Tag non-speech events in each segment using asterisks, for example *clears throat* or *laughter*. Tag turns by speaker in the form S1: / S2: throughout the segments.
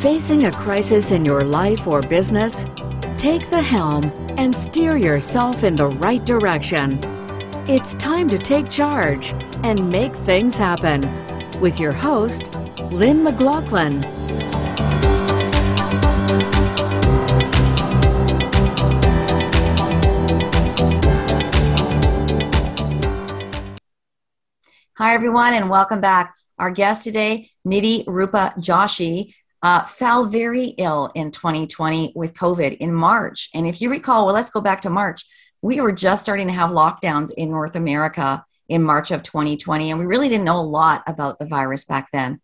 S1: Facing a crisis in your life or business? Take the helm and steer yourself in the right direction. It's time to take charge and make things happen with your host, Lynn McLaughlin.
S2: Hi, everyone, and welcome back. Our guest today, Nidhi Rupa Joshi, uh, fell very ill in 2020 with COVID in March. And if you recall, well, let's go back to March. We were just starting to have lockdowns in North America in March of 2020, and we really didn't know a lot about the virus back then.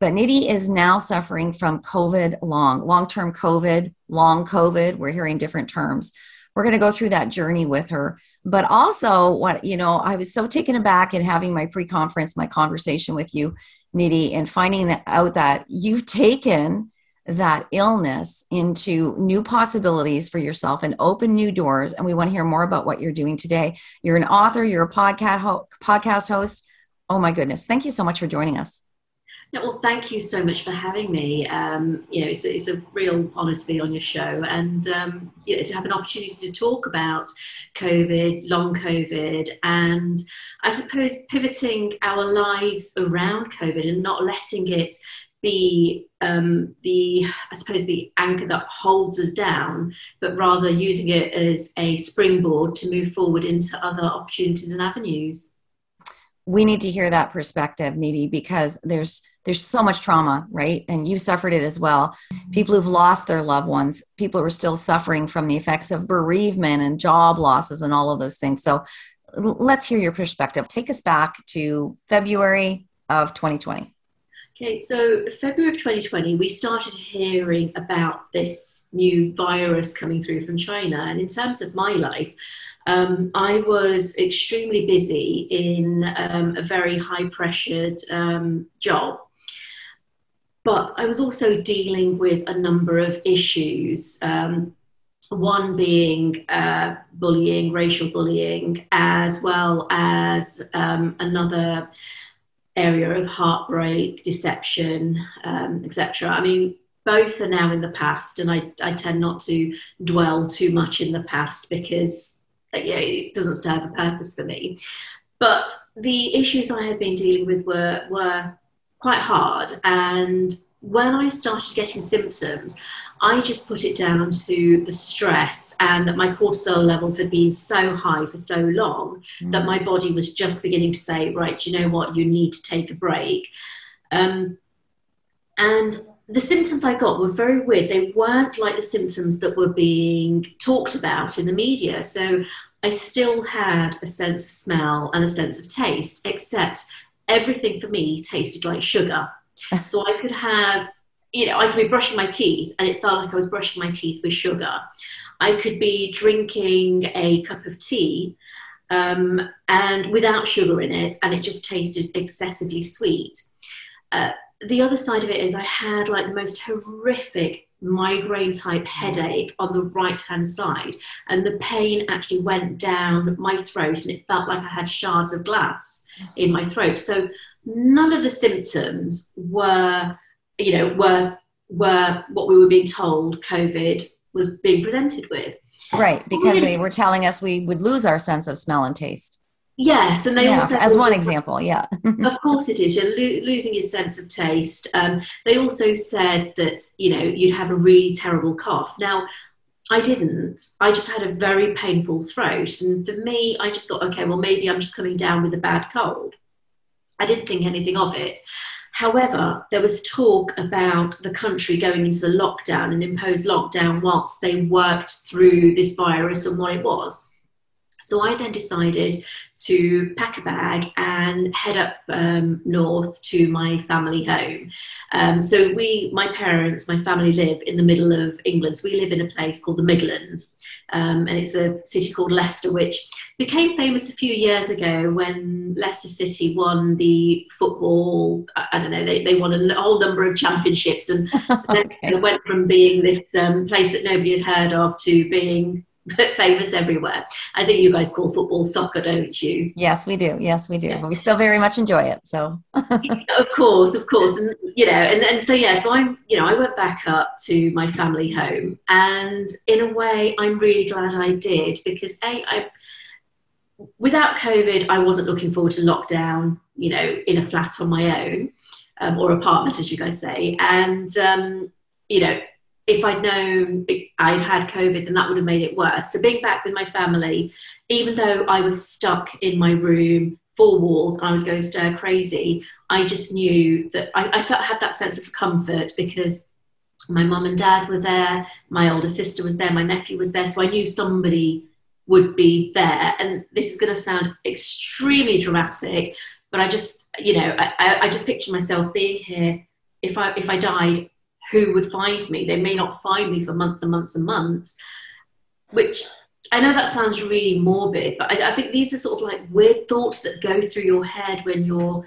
S2: But Nidhi is now suffering from COVID long, long term COVID, long COVID. We're hearing different terms. We're going to go through that journey with her. But also, what, you know, I was so taken aback in having my pre conference, my conversation with you Nidhi, and finding out that you've taken that illness into new possibilities for yourself and open new doors. And we want to hear more about what you're doing today. You're an author, you're a podcast, podcast host. Oh my goodness. Thank you so much for joining us.
S3: Yeah, well, thank you so much for having me. Um, you know, it's a, it's a real honour to be on your show and um, you know, to have an opportunity to talk about COVID, long COVID, and I suppose pivoting our lives around COVID and not letting it be um, the, I suppose, the anchor that holds us down, but rather using it as a springboard to move forward into other opportunities and avenues.
S2: We need to hear that perspective, Nidhi, because there's there's so much trauma, right? And you suffered it as well. People who've lost their loved ones, people who are still suffering from the effects of bereavement and job losses and all of those things. So let's hear your perspective. Take us back to February of 2020.
S3: Okay, so February of 2020, we started hearing about this new virus coming through from China. And in terms of my life, um, I was extremely busy in um, a very high pressured um, job but I was also dealing with a number of issues. Um, one being uh, bullying, racial bullying, as well as um, another area of heartbreak, deception, um, etc. I mean, both are now in the past, and I, I tend not to dwell too much in the past because uh, yeah, it doesn't serve a purpose for me. But the issues I had been dealing with were were quite hard. And when I started getting symptoms, I just put it down to the stress and that my cortisol levels had been so high for so long mm. that my body was just beginning to say, right, you know what, you need to take a break. Um, and the symptoms I got were very weird. They weren't like the symptoms that were being talked about in the media. So I still had a sense of smell and a sense of taste, except everything for me tasted like sugar. so I could have, you know, I could be brushing my teeth and it felt like I was brushing my teeth with sugar. I could be drinking a cup of tea um, and without sugar in it, and it just tasted excessively sweet. Uh, the other side of it is I had like the most horrific migraine type headache on the right hand side and the pain actually went down my throat and it felt like I had shards of glass in my throat. So none of the symptoms were you know were were what we were being told covid was being presented with.
S2: Right because they were telling us we would lose our sense of smell and taste
S3: Yes, and they yeah, also
S2: as one example, yeah. *laughs*
S3: of course, it is. You're lo- losing your sense of taste. Um, they also said that you know you'd have a really terrible cough. Now, I didn't. I just had a very painful throat, and for me, I just thought, okay, well, maybe I'm just coming down with a bad cold. I didn't think anything of it. However, there was talk about the country going into the lockdown and imposed lockdown whilst they worked through this virus and what it was. So I then decided to pack a bag and head up um, north to my family home. Um, so we, my parents, my family live in the middle of England. So we live in a place called the Midlands, um, and it's a city called Leicester, which became famous a few years ago when Leicester City won the football. I don't know, they, they won a whole number of championships, and *laughs* okay. went from being this um, place that nobody had heard of to being *laughs* famous everywhere. I think you guys call football soccer, don't you?
S2: Yes, we do. Yes, we do. Yeah. But we still very much enjoy it. So, *laughs* *laughs*
S3: of course, of course, and you know, and, and so yeah, so I'm, you know, I went back up to my family home, and in a way, I'm really glad I did because a, I, without COVID, I wasn't looking forward to lockdown, you know, in a flat on my own um, or apartment, as you guys say, and um, you know if I'd known I'd had COVID, then that would have made it worse. So being back with my family, even though I was stuck in my room, four walls, and I was going stir crazy, I just knew that I, I felt had that sense of comfort because my mum and dad were there, my older sister was there, my nephew was there, so I knew somebody would be there. And this is going to sound extremely dramatic, but I just, you know, I, I just picture myself being here. If I if I died, who would find me. They may not find me for months and months and months, which I know that sounds really morbid, but I, I think these are sort of like weird thoughts that go through your head when you're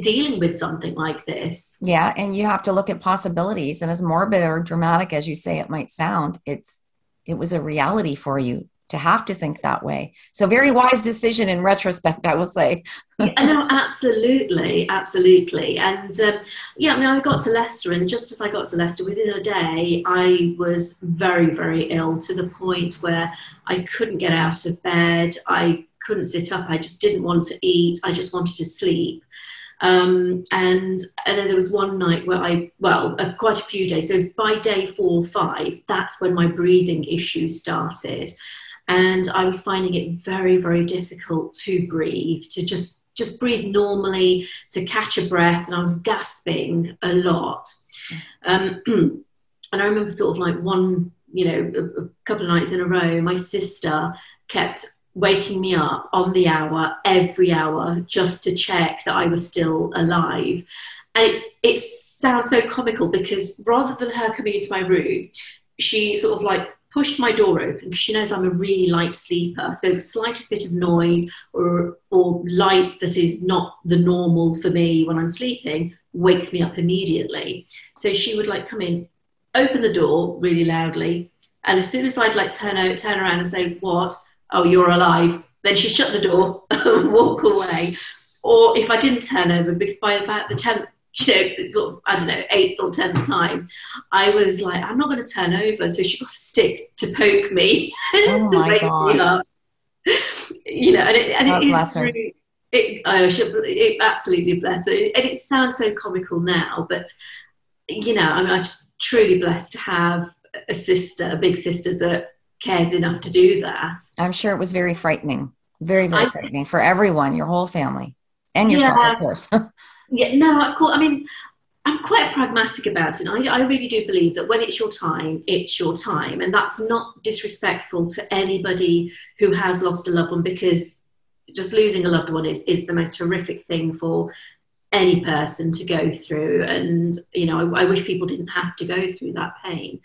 S3: dealing with something like this.
S2: Yeah, and you have to look at possibilities. And as morbid or dramatic as you say it might sound, it's it was a reality for you to have to think that way. So very wise decision in retrospect, I will say.
S3: yeah, no, absolutely, absolutely. And um, yeah, I mean, I got to Leicester, and just as I got to Leicester, within a day, I was very, very ill to the point where I couldn't get out of bed. I couldn't sit up. I just didn't want to eat. I just wanted to sleep. Um, and and then there was one night where I well uh, quite a few days. So by day four or five, that's when my breathing issues started and I was finding it very, very difficult to breathe, to just just breathe normally, to catch a breath, and I was gasping a lot. Um, *clears throat* and I remember sort of like one, you know, a, a couple of nights in a row, my sister kept waking me up on the hour every hour just to check that I was still alive. And it's it sounds so comical because rather than her coming into my room, she sort of like pushed my door open because she knows I'm a really light sleeper. So the slightest bit of noise or, or light that is not the normal for me when I'm sleeping wakes me up immediately. So she would like come in, open the door really loudly, and as soon as I'd like turn out, turn around and say, "What? Oh, you're alive," then she'd shut the door *laughs* and walk away. Or if I didn't turn over, because by about the tenth you know, sort of, I don't know, eighth or tenth time, I was like, I'm not going to turn over. So she got a stick to poke me *laughs* oh to wake me up. You know, and it, and it is really, it, oh, it, absolutely bless her. And it sounds so comical now, but you know, I'm, I'm just truly blessed to have a sister, a big sister that cares enough to do that.
S2: I'm sure it was very frightening, very, very I, frightening for everyone, your whole family, and yourself, yeah. of course. *laughs*
S3: Yeah, no, of course. I mean, I'm quite pragmatic about it. I, I really do believe that when it's your time, it's your time. And that's not disrespectful to anybody who has lost a loved one because just losing a loved one is, is the most horrific thing for any person to go through. And, you know, I, I wish people didn't have to go through that pain.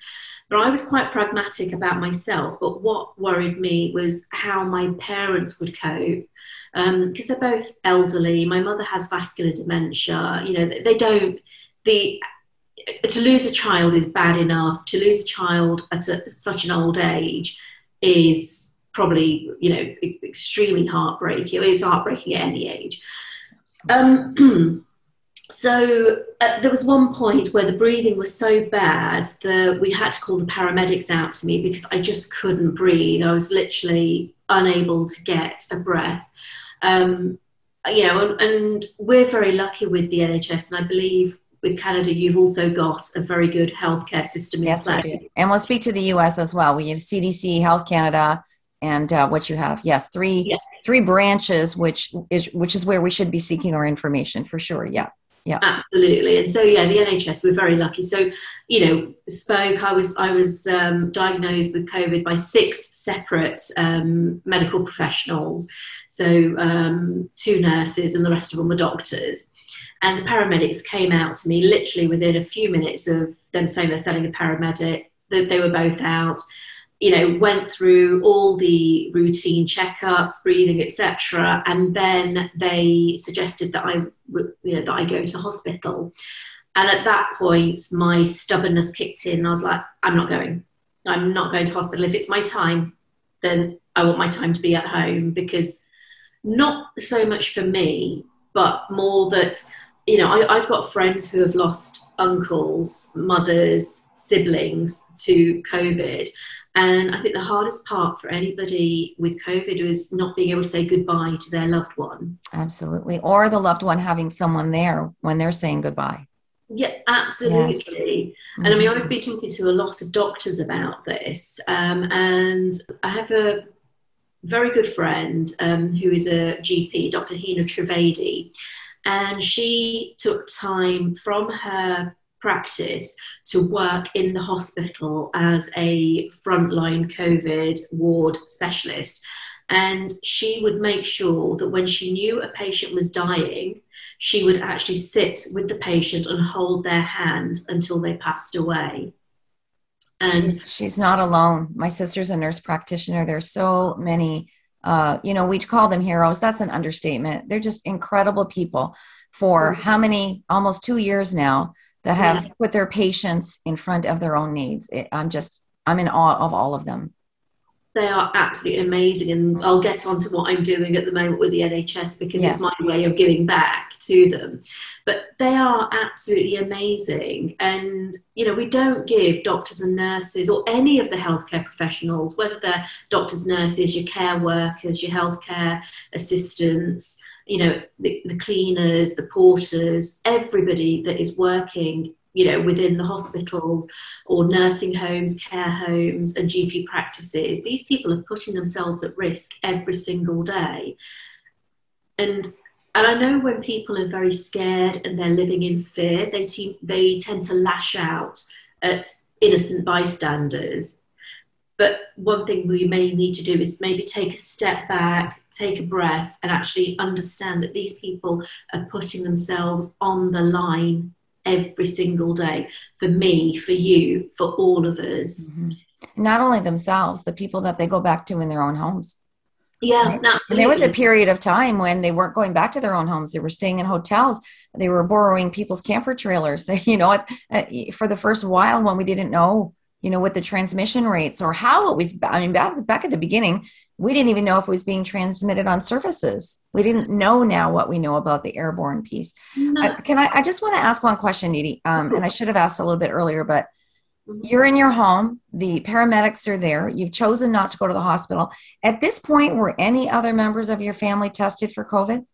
S3: But I was quite pragmatic about myself. But what worried me was how my parents would cope because um, they're both elderly. My mother has vascular dementia. You know, they don't the to lose a child is bad enough. To lose a child at a, such an old age is probably you know extremely heartbreaking. It's heartbreaking at any age. Um, *clears throat* so uh, there was one point where the breathing was so bad that we had to call the paramedics out to me because I just couldn't breathe. I was literally unable to get a breath. Um, you know, and, and we're very lucky with the NHS, and I believe with Canada, you've also got a very good healthcare system.
S2: Yes, we do. And we'll speak to the US as well. We have CDC, Health Canada, and uh, what you have. Yes, three yeah. three branches, which is which is where we should be seeking our information for sure. Yeah. Yeah.
S3: Absolutely. And so yeah, the NHS, we're very lucky. So, you know, spoke, I was I was um, diagnosed with COVID by six separate um, medical professionals. So um, two nurses and the rest of them were doctors. And the paramedics came out to me literally within a few minutes of them saying they're selling a paramedic, that they were both out you know, went through all the routine checkups, breathing, etc., and then they suggested that I, you know, that I go to hospital. And at that point, my stubbornness kicked in. I was like, I'm not going. I'm not going to hospital. If it's my time, then I want my time to be at home because not so much for me, but more that, you know, I, I've got friends who have lost uncles, mothers, siblings to COVID. And I think the hardest part for anybody with COVID was not being able to say goodbye to their loved one.
S2: Absolutely. Or the loved one having someone there when they're saying goodbye.
S3: Yeah, absolutely. Yes. And I mean, mm-hmm. I've been talking to a lot of doctors about this. Um, and I have a very good friend um, who is a GP, Dr. Hina Trivedi. And she took time from her practice to work in the hospital as a frontline COVID ward specialist. And she would make sure that when she knew a patient was dying, she would actually sit with the patient and hold their hand until they passed away.
S2: And she's, she's not alone. My sister's a nurse practitioner. There's so many, uh, you know, we call them heroes. That's an understatement. They're just incredible people for mm-hmm. how many, almost two years now that have yeah. put their patients in front of their own needs. It, I'm just, I'm in awe of all of them.
S3: They are absolutely amazing, and I'll get on to what I'm doing at the moment with the NHS because yes. it's my way of giving back to them. But they are absolutely amazing, and you know we don't give doctors and nurses or any of the healthcare professionals, whether they're doctors, nurses, your care workers, your healthcare assistants, you know, the, the cleaners, the porters, everybody that is working you know, within the hospitals or nursing homes, care homes, and GP practices. These people are putting themselves at risk every single day. And and I know when people are very scared and they're living in fear, they te- they tend to lash out at innocent bystanders. But one thing we may need to do is maybe take a step back, take a breath, and actually understand that these people are putting themselves on the line every single day for me, for you, for all of us.
S2: Mm-hmm. Not only themselves, the people that they go back to in their own homes.
S3: Yeah, right?
S2: there was a period of time when they weren't going back to their own homes; they were staying in hotels. They were borrowing people's camper trailers. *laughs* They, you know, for the first while when we didn't know you know, with the transmission rates or how it was. I mean, back, back at the beginning, we didn't even know if it was being transmitted on surfaces. We didn't know now what we know about the airborne piece. No. Uh, can I, I just want to ask one question, Nidhi, um, and I should have asked a little bit earlier, but mm-hmm. you're in your home, the paramedics are there, you've chosen not to go to the hospital. At this point, were any other members of your family tested for COVID?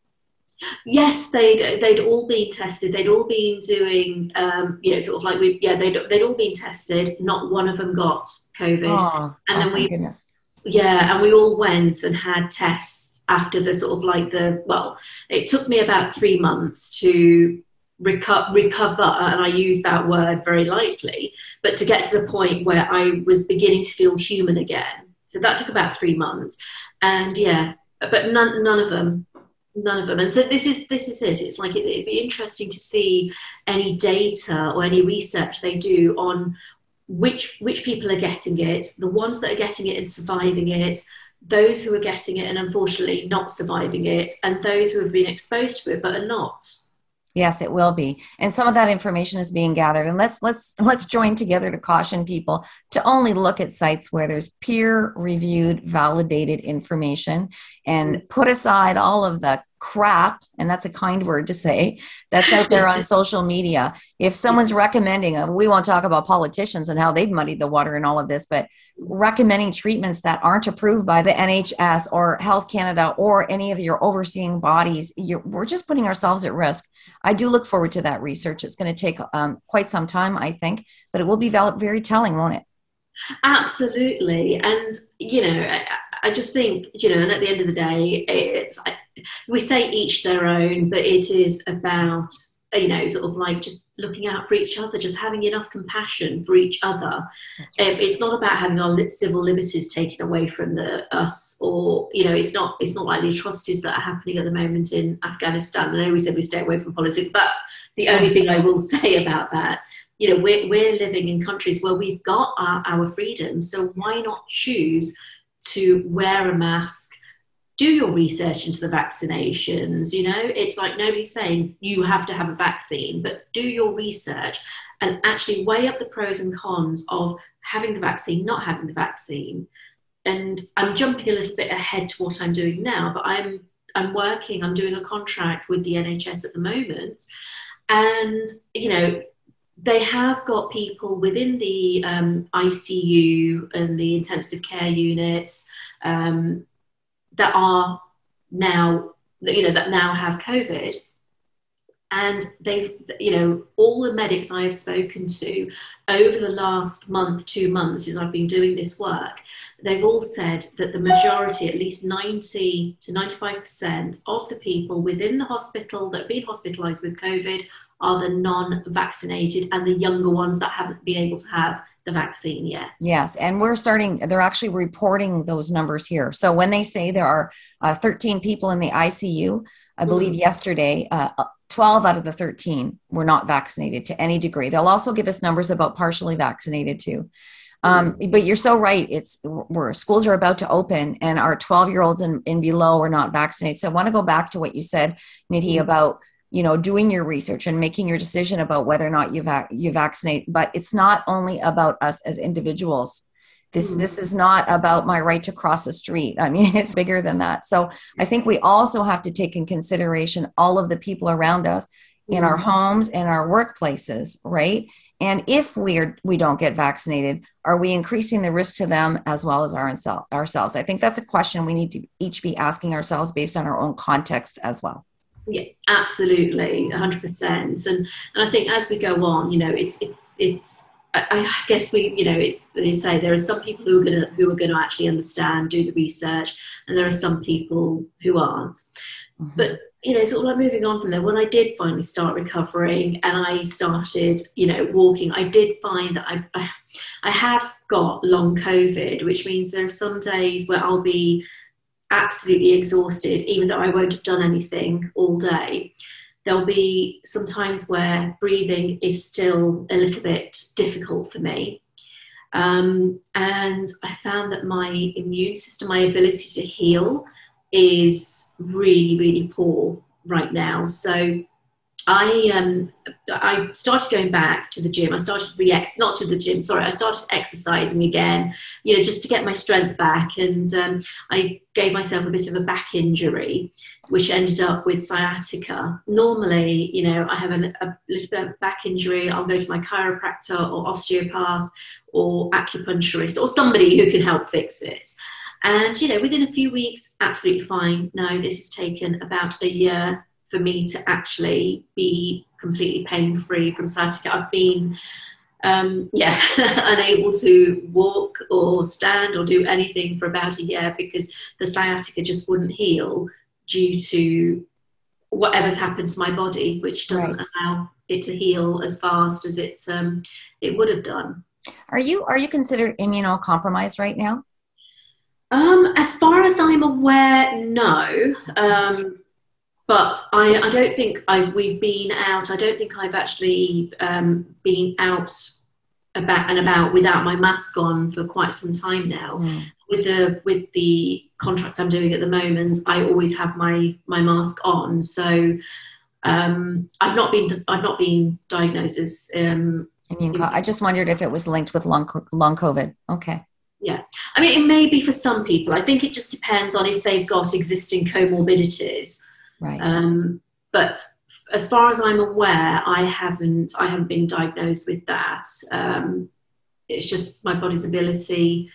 S3: Yes, they'd they'd all been tested. They'd all been doing, um, you know, sort of like we, yeah, they'd they'd all been tested. Not one of them got COVID,
S2: oh, and then oh, we, goodness.
S3: yeah, and we all went and had tests after the sort of like the well, it took me about three months to reco- recover, and I use that word very lightly, but to get to the point where I was beginning to feel human again. So that took about three months, and yeah, but none none of them none of them. And so this is this is it. It's like it, would be interesting to see any data or any research they do on which which people are getting it the ones that are getting it and surviving it those who are getting it and unfortunately not surviving it and those who have been exposed to it but are not
S2: Yes, it will be. And some of that information is being gathered. And let's let's let's join together to caution people to only look at sites where there's peer reviewed, validated information and put aside all of the crap, and that's a kind word to say, that's out there on *laughs* social media. If someone's recommending, uh, we won't talk about politicians and how they've muddied the water and all of this, but recommending treatments that aren't approved by the NHS or Health Canada or any of your overseeing bodies, we're just putting ourselves at risk. I do look forward to that research. It's going to take um, quite some time, I think, but it will be very telling, won't it?
S3: Absolutely. And, you know, I, I just think, you know, and at the end of the day, it's, we say each their own, but it is about, you know, sort of like just looking out for each other, just having enough compassion for each other. Um, it's not about having our civil liberties taken away from the, us, or you know, it's not it's not like the atrocities that are happening at the moment in Afghanistan. I know we said we stay away from politics, but the only thing I will *laughs* say about that you know we're, we're living in countries where we've got our, our freedom so why not choose to wear a mask do your research into the vaccinations you know it's like nobody's saying you have to have a vaccine but do your research and actually weigh up the pros and cons of having the vaccine, not having the vaccine. And I'm jumping a little bit ahead to what I'm doing now, but I'm I'm working, I'm doing a contract with the NHS at the moment. And, you know, they have got people within the um, ICU and the intensive care units um, that are now, you know, that now have COVID. And they've, you know, all the medics I have spoken to over the last month, two months, since I've been doing this work, they've all said that the majority, at least 90 to 95% of the people within the hospital that have been hospitalized with COVID are the non vaccinated and the younger ones that haven't been able to have the vaccine yet.
S2: Yes, and we're starting, they're actually reporting those numbers here. So when they say there are uh, 13 people in the ICU, I believe mm. yesterday, uh, 12 out of the 13 were not vaccinated to any degree. They'll also give us numbers about partially vaccinated too. Um, mm. but you're so right. It's where schools are about to open and our 12 year olds and, and, below are not vaccinated. So I want to go back to what you said, Nidhi, mm. about you know doing your research and making your decision about whether or not you va- you vaccinate. But it's not only about us as individuals. This mm. this is not about my right to cross the street. I mean, *laughs* it's bigger than that. So I think we also have to take in consideration all of the people around us in our mm-hmm. homes and our workplaces, right? And if we are we don't get vaccinated, are we increasing the risk to them as well as our ourselves? I think that's a question we need to each be asking ourselves based on our own context as well.
S3: Yeah, absolutely, hundred percent. And and I think as we go on, you know, it's it's it's. I, guess we, you know, it's they say there are some people who are gonna who are gonna actually understand, do the research, and there are some people who aren't. Mm-hmm. But you know, sort of like moving on from there, when I did finally start recovering and I started, you know, walking, I did find that I, I, I have got long COVID, which means there are some days where I'll be absolutely exhausted, even though I won't have done anything all day. There'll be some times where breathing is still a little bit difficult for me. Um, and I found that my immune system, my ability to heal, is really, really poor right now. So I um I started going back to the gym. I started re-ex not to the gym. Sorry, I started exercising again. You know, just to get my strength back. And um, I gave myself a bit of a back injury, which ended up with sciatica. Normally, you know, I have an, a little bit of back injury. I'll go to my chiropractor or osteopath or acupuncturist or somebody who can help fix it. And, you know, within a few weeks, absolutely fine. No, this has taken about a year for me to actually be completely pain free from sciatica. I've been, um, yeah, *laughs* unable to walk or stand or do anything for about a year because the sciatica just wouldn't heal due to whatever's happened to my body, which doesn't right. allow it to heal as fast as it um, it would have done.
S2: Are you are you considered immunocompromised right now?
S3: Um, as far as I'm aware, no. Um, but I, I don't think I've, we've been out. I don't think I've actually um, been out about and about without my mask on for quite some time now. Mm. With the with the contract I'm doing at the moment, I always have my my mask on. So um, I've not been I've not been diagnosed as. Um,
S2: Immune. I just wondered if it was linked with long long COVID. Okay.
S3: Yeah. I mean, it may be for some people. I think it just depends on if they've got existing comorbidities.
S2: Right.
S3: Um, but as far as I'm aware, I haven't I haven't been diagnosed with that. Um, it's just my body's ability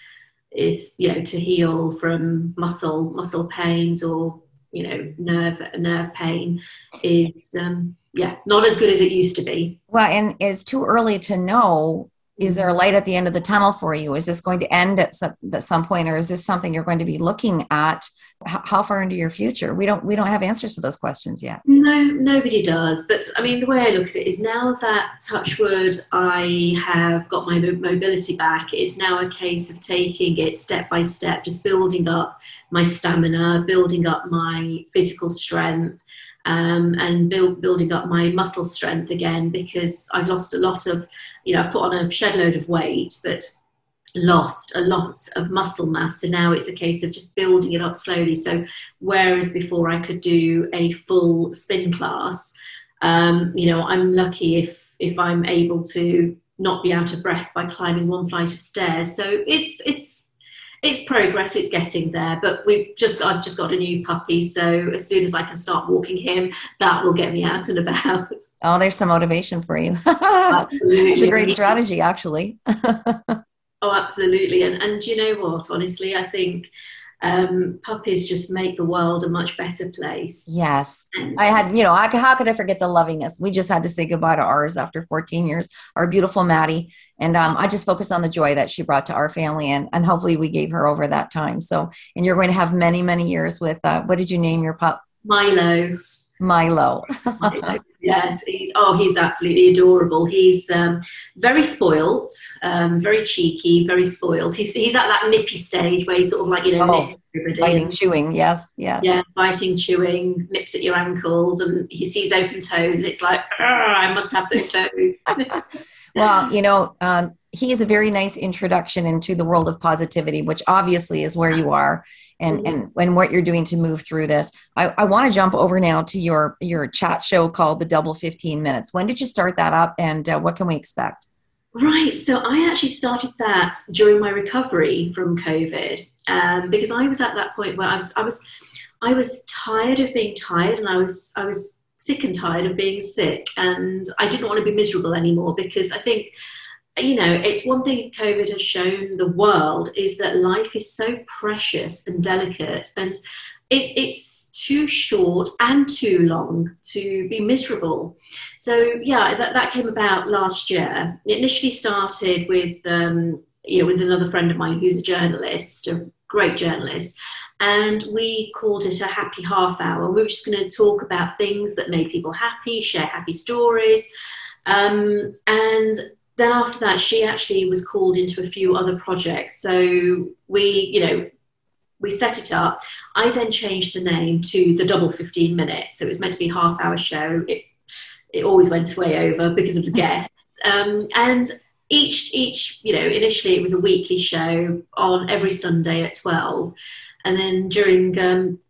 S3: is you know to heal from muscle muscle pains or you know nerve nerve pain is um, yeah not as good as it used to be.
S2: Well, and it's too early to know is there a mm-hmm. light at the end of the tunnel for you? Is this going to end at some, at some point or is this something you're going to be looking at? How far into your future? We don't we don't have answers to those questions yet.
S3: No nobody does. But i mean the way i look at it is now that touchwood i have got my mobility back it's now a case of taking it step by step just building up my stamina building up my physical strength um, and build, building up my muscle strength again because I've lost a lot of, you know, I've put on a shed load of weight, but lost a lot of muscle mass. So now it's a case of just building it up slowly. So whereas before I could do a full spin class, um, you know, I'm lucky if if I'm able to not be out of breath by climbing one flight of stairs. So it's it's it's progress. It's getting there, but we've just I've just got a new puppy, so as soon as I can start walking him, that will get me out and about.
S2: Oh, there's some motivation for you. *laughs* it's a great strategy, actually. *laughs*
S3: oh, absolutely, and and you know what? Honestly, I think um, puppies just make the world a much better place.
S2: Yes. I had, you know, I, how could I forget the lovingness? We just had to say goodbye to ours after 14 years, our beautiful Maddie. And um, I just focused on the joy that she brought to our family. And, and hopefully we gave her over that time. So, and you're going to have many, many years with, uh, what did you name your pup?
S3: Milo.
S2: Milo.
S3: Yes, he's oh, he's absolutely adorable. He's um, very spoilt, um, very cheeky, very spoilt. He's, he's at that nippy stage where he's sort of like you know
S2: oh, biting, chewing. Yes, yes.
S3: Yeah, biting, chewing, nips at your ankles, and he sees open toes, and it's like I must have those toes. *laughs*
S2: well, you know, um, he is a very nice introduction into the world of positivity, which obviously is where you are and mm-hmm. and and what you're doing to move through this. I, I want to jump over now to your your chat show called the Double 15 Minutes. When did you start that up, and uh, what can we expect?
S3: Right. So I actually started that during my recovery from COVID um, because I was at that point where I was I was I was tired of being tired, and I was I was sick and tired of being sick, and I didn't want to be miserable anymore because I think you know, it's one thing COVID has shown the world is that life is so precious and delicate, and it's it's too short and too long to be miserable. So yeah, that, that came about last year. It initially started with um, you know with another friend of mine who's a journalist, a great journalist, and we called it a happy half hour. We were just going to talk about things that made people happy, share happy stories. Um, and then after that, she actually was called into a few other projects. So we, you know, we set it up. I then changed the name to the double 15 minutes. So it was meant to be a half hour show. It, it always went way over because of the *laughs* guests. Um, and each, each, you know, initially it was a weekly show on every Sunday at 12. And then during um,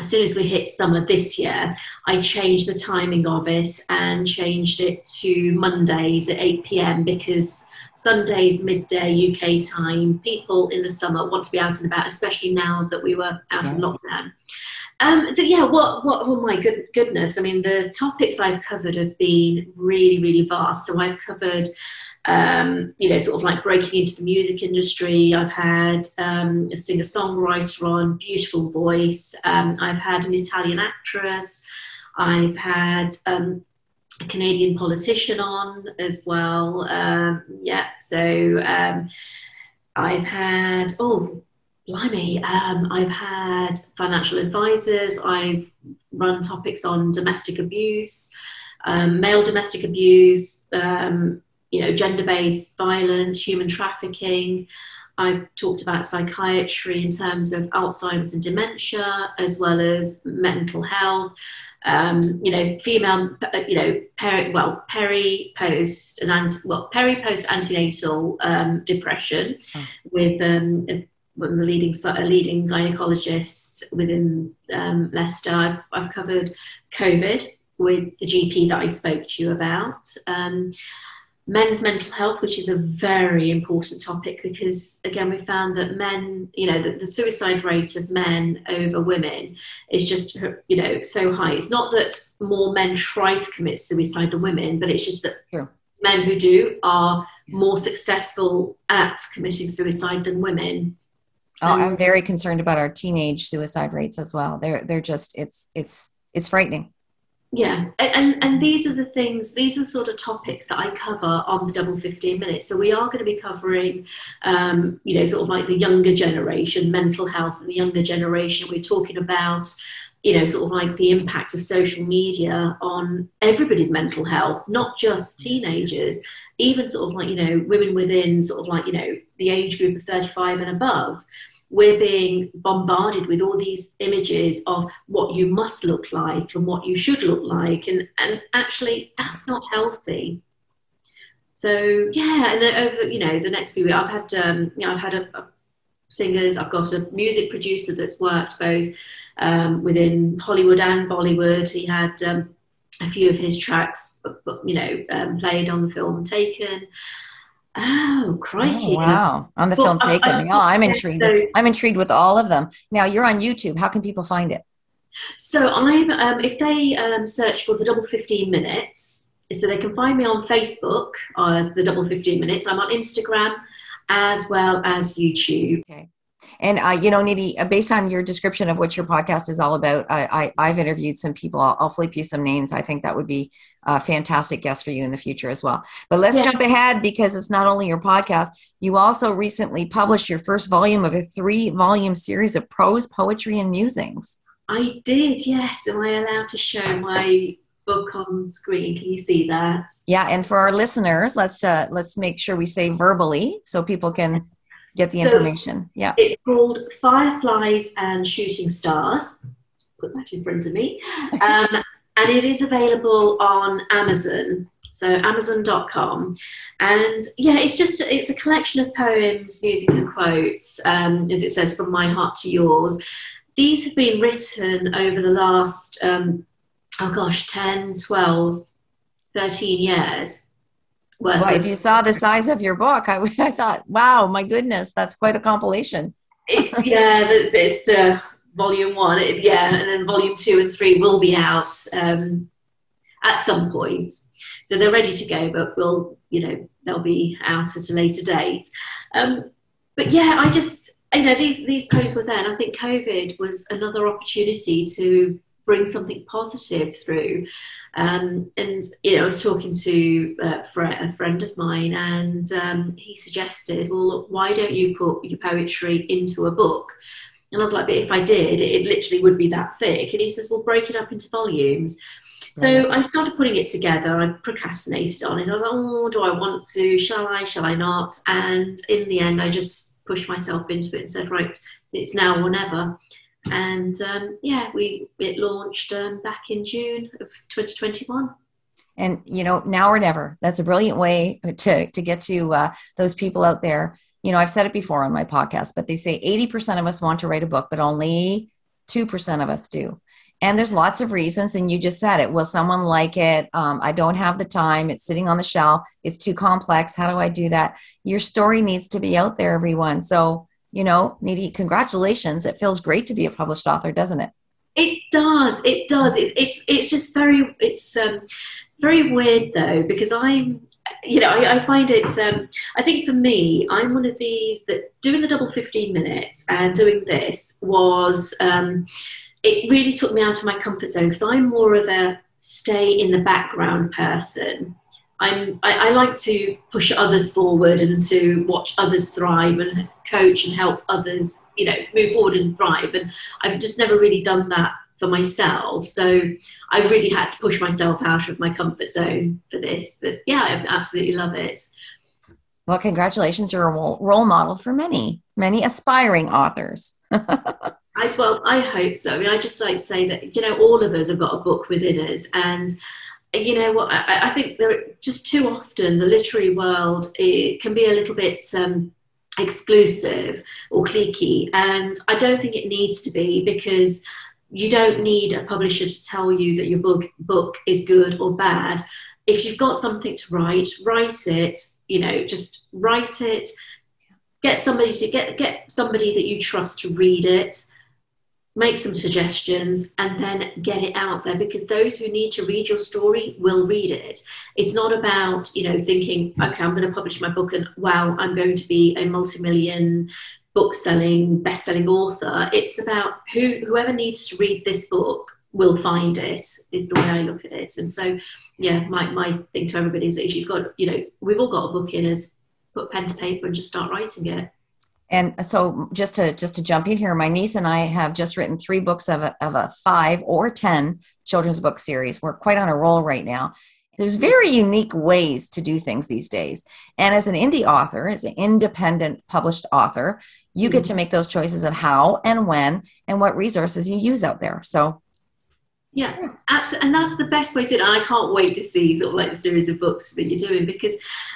S3: as soon as we hit summer this year, I changed the timing of it and changed it to Mondays at 8 pm because Sundays, midday UK time, people in the summer want to be out and about, especially now that we were out yes. of lockdown. Um, so yeah, what, what, oh my good, goodness. I mean, the topics I've covered have been really, really vast. So I've covered um, you know, sort of like breaking into the music industry. I've had um, a singer songwriter on, beautiful voice. Um, I've had an Italian actress. I've had um, a Canadian politician on as well. Um, yeah, so um, I've had, oh, blimey, I've had financial advisors. I've run topics on domestic abuse. male domestic abuse, you know, gender-based violence, human trafficking. I've talked about psychiatry in terms of Alzheimer's and dementia, as well as mental health. Um, you know, female, you know, peri, well, peri, post, and anti, well, peri, post antenatal um, depression, oh. with um, one of the leading leading gynecologists within um, Leicester. I've, I've covered COVID with the GP that I spoke to you about. Um, men's mental health, which is a very important topic because, again, we found that men, you know, the, the, suicide rate of men over women is just, you know, so high. It's not that more men try to commit suicide than women, but it's just that men who do are more successful at committing suicide than women.
S2: Oh, I'm very concerned about our teenage suicide rates as well. They're they're just it's it's it's frightening
S3: yeah and and these are the things these are the sort of topics that i cover on the double 15 minutes. So we are going to be covering um, you know sort of like the younger generation mental health and the younger generation. We're talking about you know sort of like the impact of social media on everybody's mental health not just teenagers even sort of like you know women within sort of like you know the age group of 35 and above we're being bombarded with all these images of what you must look like and what you should look like. And, and actually that's not healthy. So yeah and then over you know the next few weeks i've had um, you know i've had a, a singers i've got a music producer that's worked both um, within hollywood and bollywood. He had um, a few of his tracks you know um, played on the film taken Oh, crikey!
S2: Oh, wow, on the well, film Taken. oh, I'm intrigued. So, I'm intrigued with all of them. Now you're on YouTube. How can people find it?
S3: So I'm. Um, if they um, search for the double 15 minutes, so they can find me on Facebook as the double 15 minutes. I'm on Instagram as well as YouTube.
S2: Okay. And uh, you know, Nidhi, uh, based on your description of what your podcast is all about, I, I have interviewed some people. I'll, I'll, flip you some names. I think that would be a fantastic guest for you in the future as well. But let's yeah. jump ahead because it's not only your podcast. You also recently published your first volume of a three-volume series of prose, poetry, and musings.
S3: I did. Yes. Am I allowed to show my book on screen? Can you see that?
S2: Yeah. And for our listeners, let's uh, let's make sure we say verbally so people can get the information. Yeah.
S3: It's called Fireflies and Shooting Stars. Put that in front of me. Um, *laughs* and it is available on Amazon. So amazon.com. And yeah, it's just, it's a collection of poems, music and quotes, um, as it says, from my heart to yours. These have been written over the last, um, oh gosh, 10, 12, 13 years.
S2: Well, well, if you saw the size of your book, I, *laughs* I thought, wow, my goodness, that's quite a compilation.
S3: It's yeah, it's the volume one, it, yeah, and then volume two and three will be out um, at some point. So they're ready to go, but we'll, you know, they'll be out at a later date. Um, but yeah, I just, you know, these these poems were there, and I think COVID was another opportunity to bring something positive through. Um, and you know, I was talking to uh, a friend of mine, and um, he suggested, "Well, look, why don't you put your poetry into a book?" And I was like, "But if I did, it, literally would be that thick." And he says, "Well, break it up into volumes." So I started putting it together. I procrastinated on it. I was like, "Oh, do I want to? Shall I? Shall I not?" And in the end, I just pushed myself into it and said, "Right, it's now or never." And um, yeah, we it launched um, back in June of 2021.
S2: And you know, now or never. That's a brilliant way to to get to uh, those people out there. You know, I've said it before on my podcast, but they say 80% of us want to write a book, but only 2% of us do. And there's lots of reasons, and you just said it. Will someone like it? Um, I don't have the time. It's sitting on the shelf. It's too complex. How do I do that? Your story needs to be out there, everyone. So you know, Nidhi, congratulations. It feels great to be a published author, doesn't it?
S3: It does. It does. It, it's it's just very it's um, very weird though because I'm you know I, I find it um, I think for me I'm one of these that doing the double 15 minutes and doing this was um, it really took me out of my comfort zone because I'm more of a stay in the background person I'm, I, I, like to push others forward and to watch others thrive and coach and help others, you know, move forward and thrive. And I've just never really done that for myself. So I've really had to push myself out of my comfort zone for this. But yeah, I absolutely love it.
S2: Well, congratulations. You're a role model for many, many aspiring authors. *laughs*
S3: I, well, I hope so. I mean, I just like to say that, you know, all of us have got a book within us. And you know what I, I, think there just too often the literary world it can be a little bit um, exclusive or cliquey and i don't think it needs to be because you don't need a publisher to tell you that your book book is good or bad. If you've got something to write write it you know just write it. Get somebody to get get somebody that you trust to read it make some suggestions, and then get it out there because those who need to read your story will read it. It's not about, you know, thinking, okay, I'm going to publish my book and wow, I'm going to be a multi-million book selling, best selling author. It's about who whoever needs to read this book will find it is the way I look at it. And so yeah, my, my thing to everybody is if you've got, you know, we've all got a book in us, put pen to paper and just start writing it
S2: and so just to just to jump in here my niece and i have just written three books of a, of a five or ten children's book series. We're quite on a roll right now. There's very unique ways to do things these days. And as an indie author as an independent published author you get to mm-hmm. make those choices of how and when and what resources you use out there. So
S3: yeah, absolutely, and that's the best way to. do And I can't wait to see sort of like the series of books that you're doing because,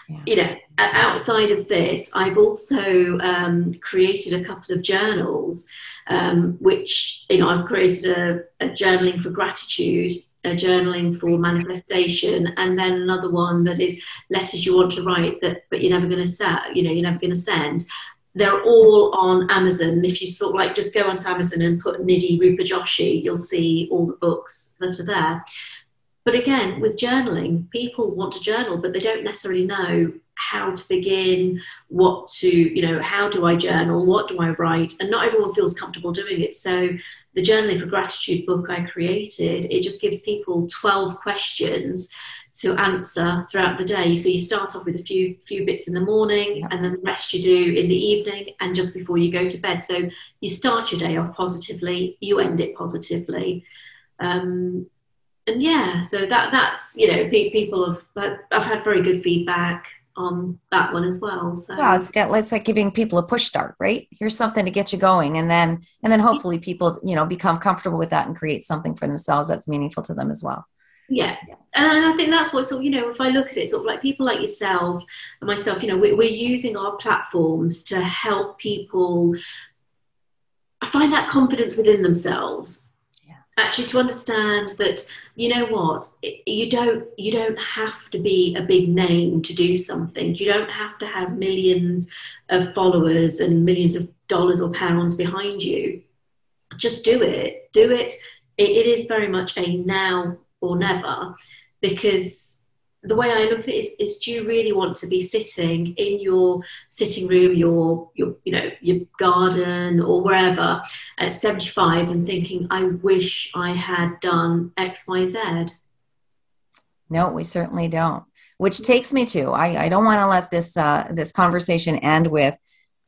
S3: yeah. you know, outside of this, I've also um, created a couple of journals, um, which you know I've created a, a journaling for gratitude a journaling for manifestation, and then another one that is letters you want to write that, but you're never going to send. You know, you're never going to send. They're all on Amazon. If you sort of like just go onto Amazon and put Nidhi Rupa Joshi, you'll see all the books that are there. But again, with journaling, people want to journal, but they don't necessarily know how to begin, what to, you know, how do I journal, what do I write, and not everyone feels comfortable doing it. So the journaling for gratitude book I created, it just gives people 12 questions to answer throughout the day. So you start off with a few few bits in the morning, and then the rest you do in the evening and just before you go to bed. So you start your day off positively, you end it positively. Um, and yeah, so that that's you know people have I've had very good feedback on that one as well. So
S2: well, it's got it's like giving people a push start, right? Here's something to get you going, and then and then hopefully people you know become comfortable with that and create something for themselves that's meaningful to them as well.
S3: Yeah. yeah. And I think that's what sort of, you know, if I look at it, sort of like people like yourself and myself, you know, we're, we're using our platforms to help people find that confidence within themselves actually to understand that you know what you don't you don't have to be a big name to do something. You don't have to have millions of followers and millions of dollars or pounds behind you. Just do it. Do it. It, it is very much a now or never because the way I look at it is, is, do you really want to be sitting in your sitting room, your your you know your garden or wherever at 75 and thinking, I wish I had done X, Y, Z?
S2: No, we certainly don't. Which takes me to I, I don't want to let this uh, this conversation end with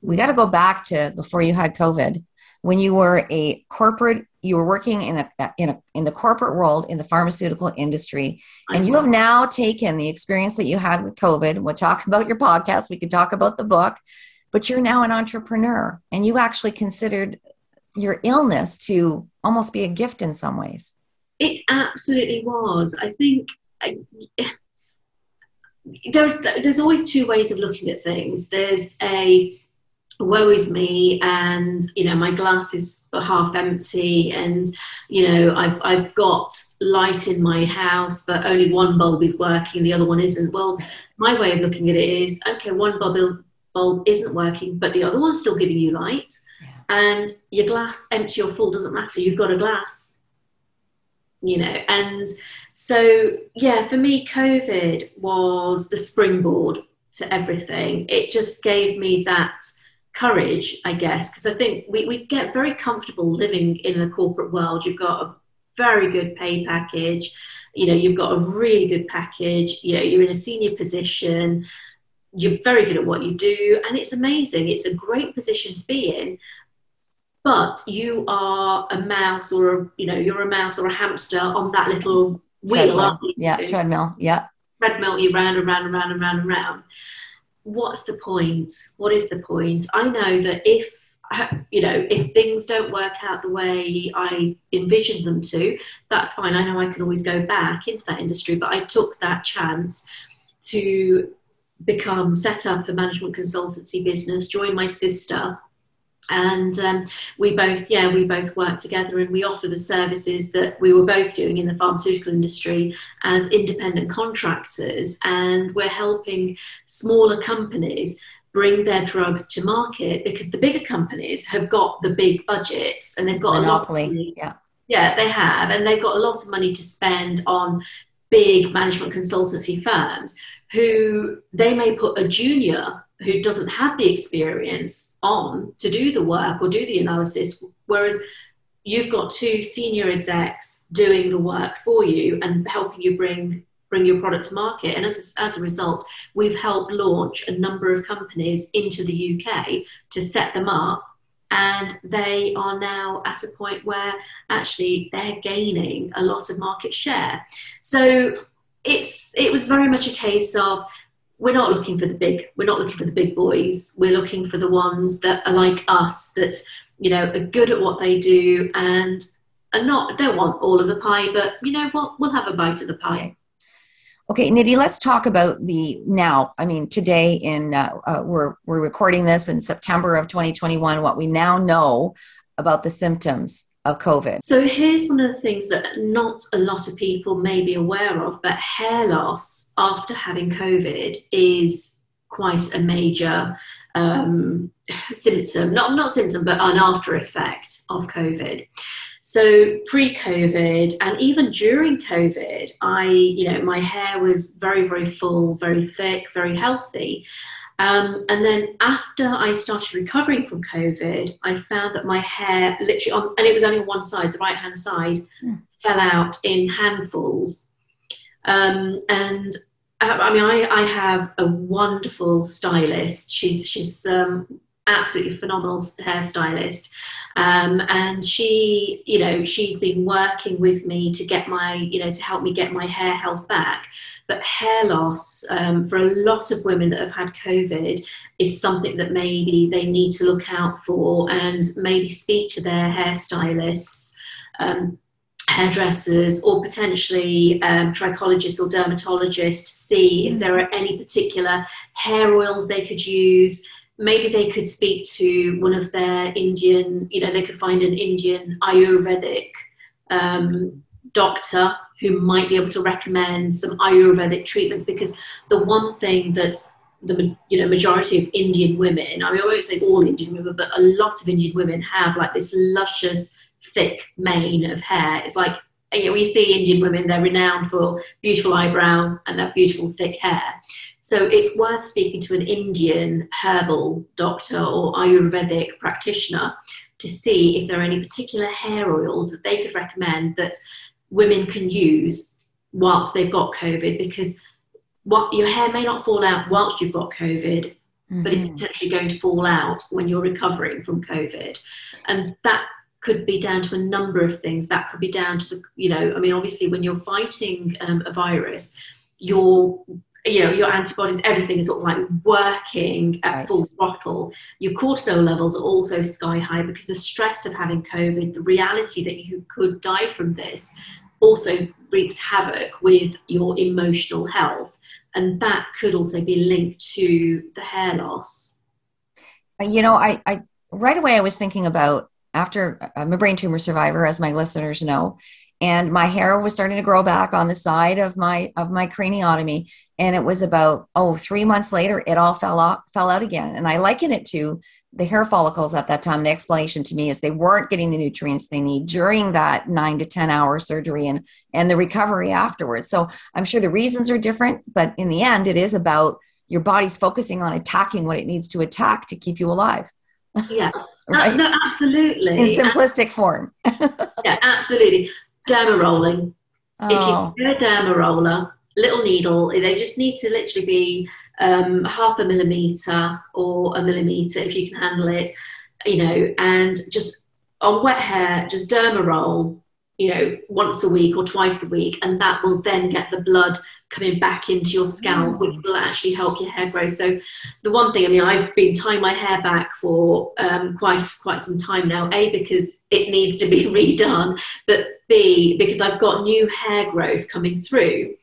S2: we got to go back to before you had COVID when you were a corporate you were working in a in a in the corporate world in the pharmaceutical industry and you have now taken the experience that you had with covid. We'll talk *laughs* about your podcast. We could talk about the book but you're now an entrepreneur and you actually considered your illness to almost be a gift in some ways.
S3: It absolutely was. I think I, there, there's always two ways of looking at things. There's a woe is me and you know my glass is half empty and you know I've, I've got light in my house but only one bulb is working the other one isn't. Well my way of looking at it is okay one bulb bulb isn't working but the other one's still giving you light. Yeah. and your glass empty or full doesn't matter you've got a glass. You know and so yeah for me covid was the springboard to everything. It just gave me that courage, I guess, because I think we, we get very comfortable living in the corporate world. You've got a very good pay package, you know, you've got a really good package, you know, you're in a senior position, you're very good at what you do, and it's amazing. It's a great position to be in. But you are a mouse or a, you know, you're a mouse or a hamster on that little wheel.
S2: Yeah, treadmill. Yeah.
S3: Treadmill, you round and round and round and round and round what's the point? What is the point? I know that if you know if things don't work out the way I envisioned them to, that's fine. I know I can always go back into that industry, but I took that chance to become set up a management consultancy business, join my sister and um, we both yeah we both work together and we offer the services that we were both doing in the pharmaceutical industry as independent contractors and we're helping smaller companies bring their drugs to market because the bigger companies have got the big budgets and they've got
S2: Monopoly.
S3: a lot of money.
S2: yeah
S3: yeah they have and they've got a lot of money to spend on big management consultancy firms who they may put a junior who doesn't have the experience on to do the work or do the analysis, whereas you've got two senior execs doing the work for you and helping you bring bring your product to market. And as a, as a result, we've helped launch a number of companies into the UK to set them up. And they are now at a point where actually they're gaining a lot of market share. So it's it was very much a case of we're not looking for the big we're not looking for the big boys. We're looking for the ones that are like us that you know are good at what they do and are not don't want all of the pie but you know what we'll have a bite of the pie.
S2: Okay. Nidhi let's talk about the now. I mean today in uh, uh, we're we're recording this in september of 2021 what we now know about the symptoms of COVID?
S3: So here's one of the things that not a lot of people may be aware of, but hair loss after having COVID is quite a major um, symptom, not not symptom, but an after effect of COVID. So pre-COVID and even during COVID, I, you know, my hair was very, very full, very thick, very healthy. Um, and then after I started recovering from COVID, I found that my hair literally on, and it was only on one side, the right hand side, mm. fell out in handfuls. Um, and uh, I mean, I, I have a wonderful stylist. She's she's um, absolutely phenomenal hairstylist. Um, and she, you know, she's been working with me to get my, you know, to help me get my hair health back. But hair loss um, for a lot of women that have had COVID is something that maybe they need to look out for and maybe speak to their hairstylists. Um, hairdressers or potentially um, trichologists or dermatologists to see if there are any particular hair oils they could use maybe they could speak to one of their Indian, you know, they could find an Indian Ayurvedic um, doctor who might be able to recommend some Ayurvedic treatments because the one thing that the you know majority of Indian women, I mean, I won't say all Indian women, but a lot of Indian women have like this luscious, thick mane of hair. It's like you know, we see Indian women; they're renowned for beautiful eyebrows and their beautiful thick hair. So it's worth speaking to an Indian herbal doctor or Ayurvedic practitioner to see if there are any particular hair oils that they could recommend that women can use whilst they've got COVID because what your hair may not fall out whilst you've got COVID, mm-hmm. but it's mm-hmm. potentially going to fall out when you're recovering from COVID. And that could be down to a number of things. That could be down to the, you know, I mean, obviously, when you're fighting um, a virus, your you know your antibodies everything is sort of like working at right. full throttle. Your cortisol levels are also sky high because the stress of having covid the reality that you could die from this also wreaks havoc with your emotional health. And that could also be linked to the hair loss.
S2: Uh, you know i, I right away i was thinking about after i'm a brain tumor survivor as my listeners know and my hair was starting to grow back on the side of my of my craniotomy and it was about oh three months later it all fell out fell out again. And i liken it to the hair follicles at that time. The explanation to me is they weren't getting the nutrients they need during that nine to ten hour surgery and and the recovery afterwards. So i'm sure the reasons are different but in the end it is about your body's focusing on attacking what it needs to attack to keep you alive.
S3: Yeah. *laughs* Uh, right? no, absolutely.
S2: In simplistic form. *laughs*
S3: Yeah absolutely. Derma rolling. Oh. if you oh. get a derma roller little needle. They just need to literally be um, half a millimeter or a millimeter if you can handle it, you know, and just on wet hair, just derma roll, you know, once a week or twice a week, and that will then get the blood coming back into your scalp, which will actually help your hair grow. So, the one thing, I mean, I've been tying my hair back for um, quite quite some time now. A because it needs to be *laughs* redone, but B because I've got new hair growth coming through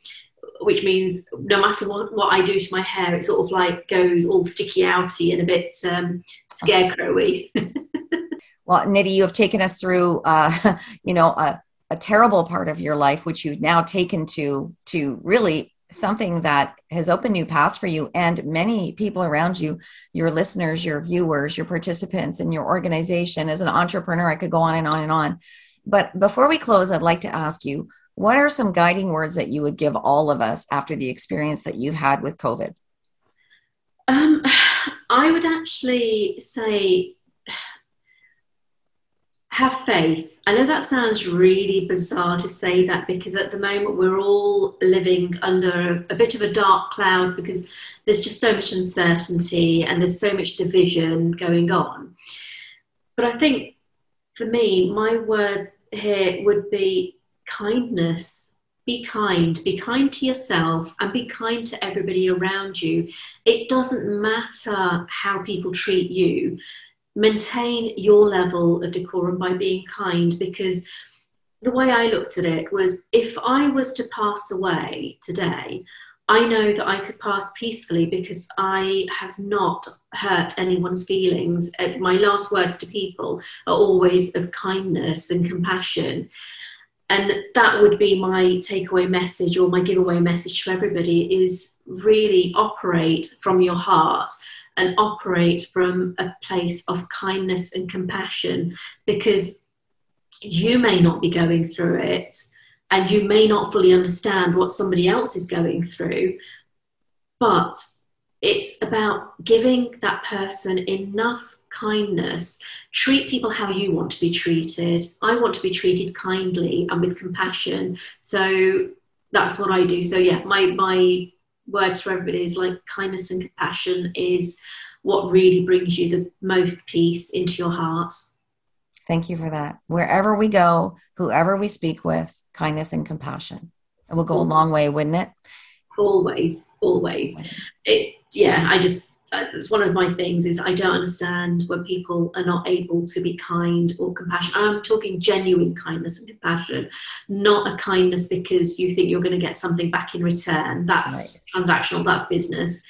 S3: which means no matter what, what I do to my hair, it sort of like goes all sticky outy and a bit um, scarecrowy. *laughs*
S2: well, Nidhi, you have taken us through, uh, *laughs* you know, a, a terrible part of your life, which you've now taken to to really something that has opened new paths for you and many people around you, your listeners, your viewers, your participants, and your organization. As an entrepreneur, I could go on and on and on. But before we close, I'd like to ask you what are some guiding words that you would give all of us after the experience that you've had with COVID?
S3: Um, *sighs* I would actually say *sighs* have faith. I know that sounds really bizarre to say that because at the moment we're all living under a bit of a dark cloud because there's just so much uncertainty and there's so much division going on. But I think for me, my word here would be kindness. Be kind. Be kind to yourself and be kind to everybody around you. It doesn't matter how people treat you. Maintain your level of decorum by being kind because the way I looked at it was if I was to pass away today, I know that I could pass peacefully because I have not hurt anyone's feelings. Uh, my last words to people are always of kindness and compassion. And that would be my takeaway message or my giveaway message to everybody is really operate from your heart and operate from a place of kindness and compassion because you may not be going through it and you may not fully understand what somebody else is going through, but it's about giving that person enough kindness. Treat people how you want to be treated. I want to be treated kindly and with compassion. So that's what I do. So yeah, my my words for everybody is like kindness and compassion is what really brings you the most peace into your heart.
S2: Thank you for that. Wherever we go, whoever we speak with, kindness and compassion. It will go a long way, wouldn't it?
S3: Always, always. It, yeah, I just, uh, it's one of my things is I don't understand when people are not able to be kind or compassionate. I'm talking genuine kindness and compassion, not a kindness because you think you're going to get something back in return. That's right. transactional, that's business.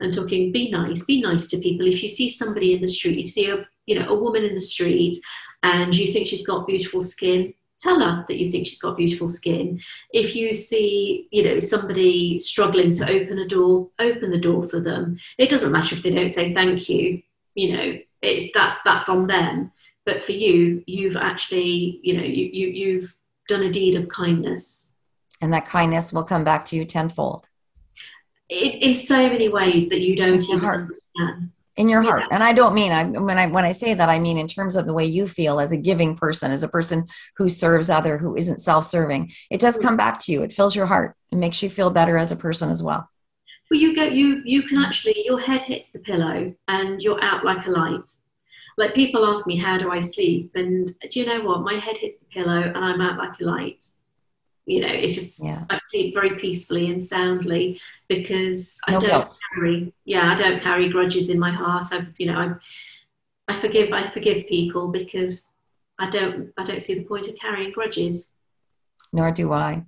S3: I'm talking be nice, be nice to people. If you see somebody in the street, you see a you know a woman in the street and you think she's got beautiful skin, tell her that you think she's got beautiful skin. If you see, you know, somebody struggling to open a door, open the door for them. It doesn't matter if they don't say thank you. You know, it's that's that's on them. But for you, you've actually, you know, you, you you've done a deed of kindness.
S2: And that kindness will come back to you tenfold.
S3: In, in so many ways that you don't even understand
S2: in your heart. Yeah. And I don't mean I when I when I say that I mean in terms of the way you feel as a giving person, as a person who serves other, who isn't self-serving. It does come back to you. It fills your heart. It makes you feel better as a person as well.
S3: Well, you go you you can actually your head hits the pillow and you're out like a light. Like people ask me how do I sleep, and do you know what? My head hits the pillow and I'm out like a light you know it's just yeah. i sleep very peacefully and soundly because no i don't guilt. carry yeah i don't carry grudges in my heart i you know i i forgive i forgive people because i don't i don't see the point of carrying grudges
S2: nor do i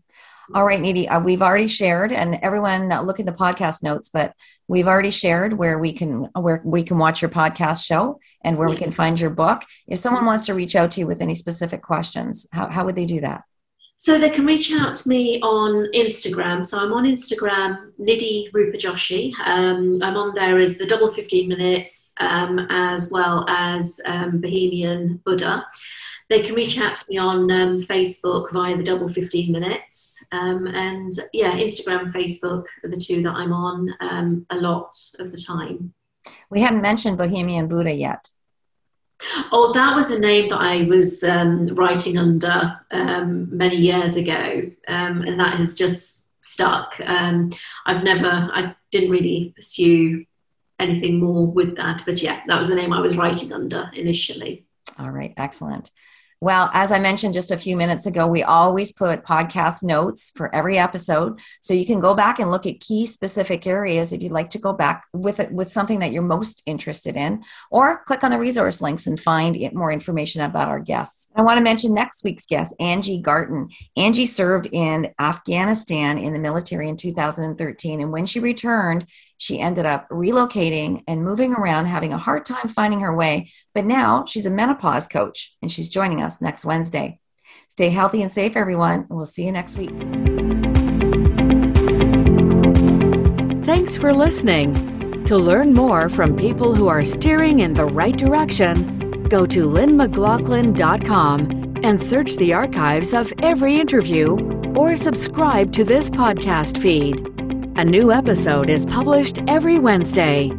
S2: all right, Nidhi, uh, we've already shared, and everyone uh, look at the podcast notes. But we've already shared where we can where we can watch your podcast show and where we can find your book. If someone wants to reach out to you with any specific questions, how how would they do that?
S3: So they can reach out to me on Instagram. So I'm on Instagram, Nidhi Rupa Joshi. Um, I'm on there as the double 15 minutes um, as well as um, Bohemian Buddha. They can reach out to me on um, Facebook via the double 15 minutes. Um, and yeah, Instagram, Facebook are the two that I'm on um, a lot of the time.
S2: We haven't mentioned Bohemian Buddha yet.
S3: Oh, that was a name that I was um, writing under um, many years ago, um, and that has just stuck. Um, I've never, I didn't really pursue anything more with that, but yeah, that was the name I was writing under initially.
S2: All right, excellent. Well, as I mentioned just a few minutes ago, we always put podcast notes for every episode. So you can go back and look at key specific areas if you'd like to go back with it with something that you're most interested in, or click on the resource links and find more information about our guests. I want to mention next week's guest, Angie Garten. Angie served in Afghanistan in the military in 2013. And when she returned, she ended up relocating and moving around, having a hard time finding her way. But now she's a menopause coach and she's joining us next Wednesday. Stay healthy and safe, everyone, and we'll see you next week.
S1: Thanks for listening. To learn more from people who are steering in the right direction, go to lynnmclaughlin.com and search the archives of every interview or subscribe to this podcast feed. A new episode is published every Wednesday.